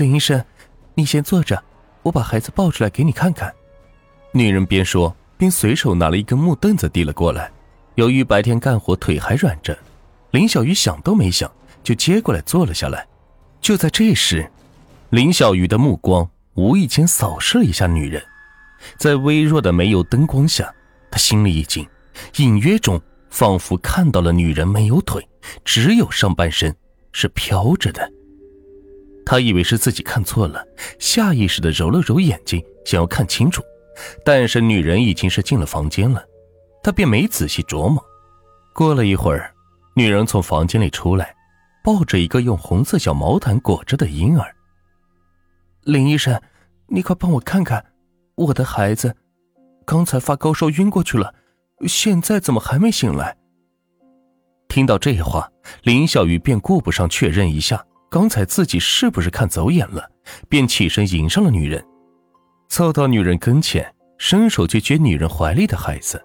林医生，你先坐着，我把孩子抱出来给你看看。女人边说边随手拿了一根木凳子递了过来。由于白天干活腿还软着，林小鱼想都没想就接过来坐了下来。就在这时，林小鱼的目光无意间扫视了一下女人，在微弱的煤油灯光下，他心里一惊，隐约中仿佛看到了女人没有腿，只有上半身是飘着的。他以为是自己看错了，下意识的揉了揉眼睛，想要看清楚，但是女人已经是进了房间了，他便没仔细琢磨。过了一会儿，女人从房间里出来。抱着一个用红色小毛毯裹着的婴儿，林医生，你快帮我看看，我的孩子刚才发高烧晕过去了，现在怎么还没醒来？听到这话，林小鱼便顾不上确认一下刚才自己是不是看走眼了，便起身迎上了女人，凑到女人跟前，伸手去接女人怀里的孩子。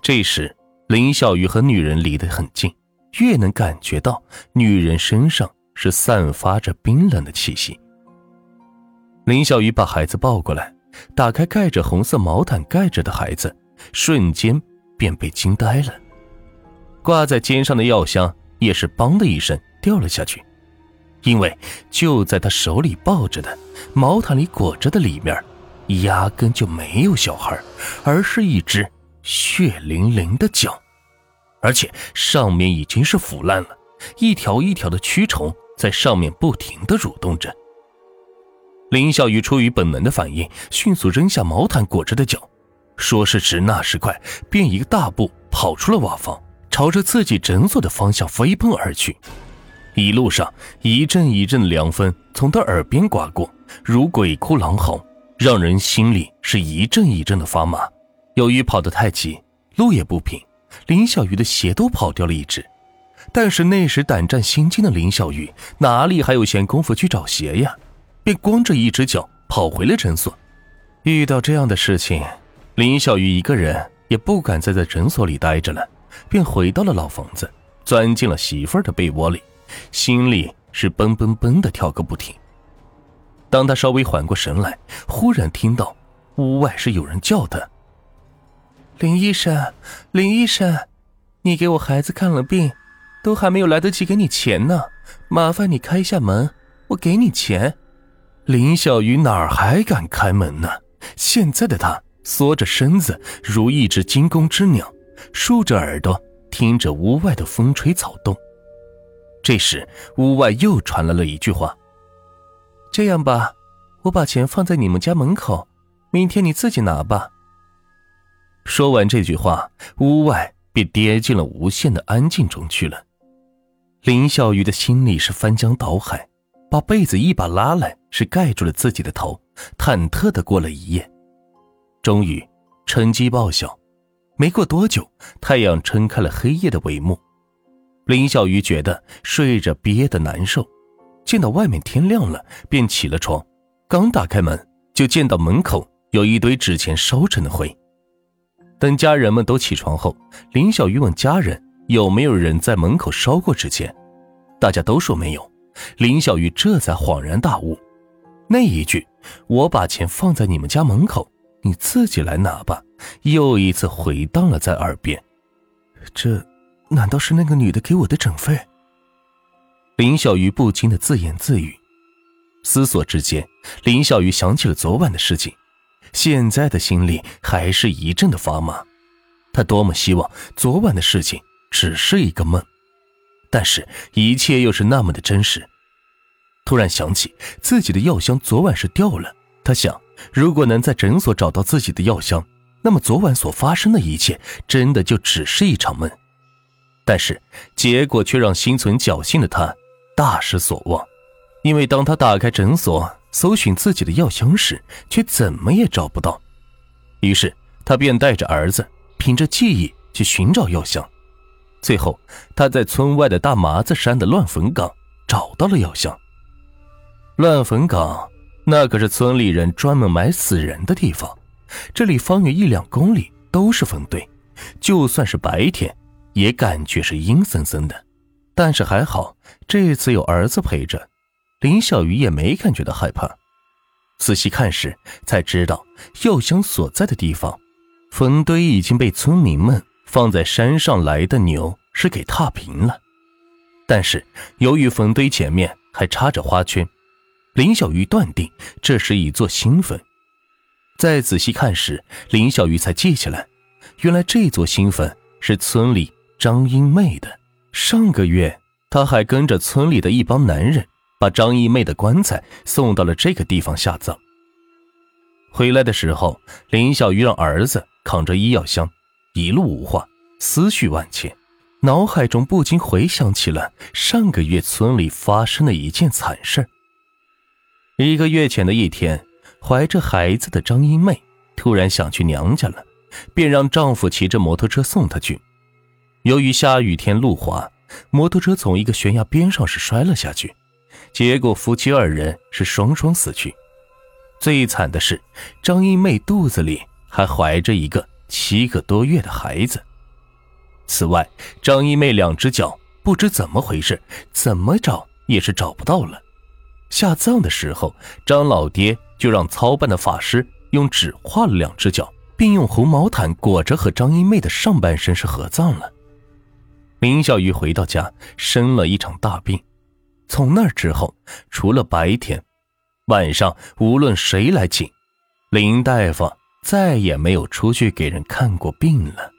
这时，林小鱼和女人离得很近。越能感觉到女人身上是散发着冰冷的气息。林小鱼把孩子抱过来，打开盖着红色毛毯盖着的孩子，瞬间便被惊呆了。挂在肩上的药箱也是“梆”的一声掉了下去，因为就在他手里抱着的毛毯里裹着的里面，压根就没有小孩，而是一只血淋淋的脚。而且上面已经是腐烂了，一条一条的蛆虫在上面不停的蠕动着。林小鱼出于本能的反应，迅速扔下毛毯裹着的脚，说时迟那时快，便一个大步跑出了瓦房，朝着自己诊所的方向飞奔而去。一路上，一阵一阵的凉风从他耳边刮过，如鬼哭狼嚎，让人心里是一阵一阵的发麻。由于跑得太急，路也不平。林小鱼的鞋都跑掉了一只，但是那时胆战心惊的林小鱼哪里还有闲工夫去找鞋呀？便光着一只脚跑回了诊所。遇到这样的事情，林小鱼一个人也不敢再在诊所里待着了，便回到了老房子，钻进了媳妇儿的被窝里，心里是嘣嘣嘣的跳个不停。当他稍微缓过神来，忽然听到屋外是有人叫他。林医生，林医生，你给我孩子看了病，都还没有来得及给你钱呢，麻烦你开一下门，我给你钱。林小鱼哪儿还敢开门呢？现在的他缩着身子，如一只惊弓之鸟，竖着耳朵听着屋外的风吹草动。这时，屋外又传来了一句话：“这样吧，我把钱放在你们家门口，明天你自己拿吧。”说完这句话，屋外便跌进了无限的安静中去了。林小鱼的心里是翻江倒海，把被子一把拉来，是盖住了自己的头，忐忑的过了一夜。终于，成绩报晓。没过多久，太阳撑开了黑夜的帷幕。林小鱼觉得睡着憋得难受，见到外面天亮了，便起了床。刚打开门，就见到门口有一堆纸钱烧成的灰。等家人们都起床后，林小鱼问家人有没有人在门口烧过纸钱，大家都说没有。林小鱼这才恍然大悟，那一句“我把钱放在你们家门口，你自己来拿吧”，又一次回荡了在耳边。这难道是那个女的给我的诊费？林小鱼不禁的自言自语。思索之间，林小鱼想起了昨晚的事情。现在的心里还是一阵的发麻，他多么希望昨晚的事情只是一个梦，但是，一切又是那么的真实。突然想起自己的药箱昨晚是掉了，他想，如果能在诊所找到自己的药箱，那么昨晚所发生的一切真的就只是一场梦。但是，结果却让心存侥幸的他大失所望，因为当他打开诊所。搜寻自己的药箱时，却怎么也找不到。于是他便带着儿子，凭着记忆去寻找药箱。最后，他在村外的大麻子山的乱坟岗找到了药箱。乱坟岗，那可是村里人专门埋死人的地方。这里方圆一两公里都是坟堆，就算是白天，也感觉是阴森森的。但是还好，这次有儿子陪着。林小鱼也没感觉到害怕。仔细看时，才知道药箱所在的地方，坟堆已经被村民们放在山上来的牛是给踏平了。但是由于坟堆前面还插着花圈，林小鱼断定这是一座新坟。再仔细看时，林小鱼才记起来，原来这座新坟是村里张英妹的。上个月，他还跟着村里的一帮男人。把张英妹的棺材送到了这个地方下葬。回来的时候，林小鱼让儿子扛着医药箱，一路无话，思绪万千，脑海中不禁回想起了上个月村里发生的一件惨事。一个月前的一天，怀着孩子的张英妹突然想去娘家了，便让丈夫骑着摩托车送她去。由于下雨天路滑，摩托车从一个悬崖边上是摔了下去。结果夫妻二人是双双死去，最惨的是张一妹肚子里还怀着一个七个多月的孩子。此外，张一妹两只脚不知怎么回事，怎么找也是找不到了。下葬的时候，张老爹就让操办的法师用纸画了两只脚，并用红毛毯裹着和张一妹的上半身是合葬了。林小鱼回到家，生了一场大病。从那之后，除了白天，晚上无论谁来请，林大夫再也没有出去给人看过病了。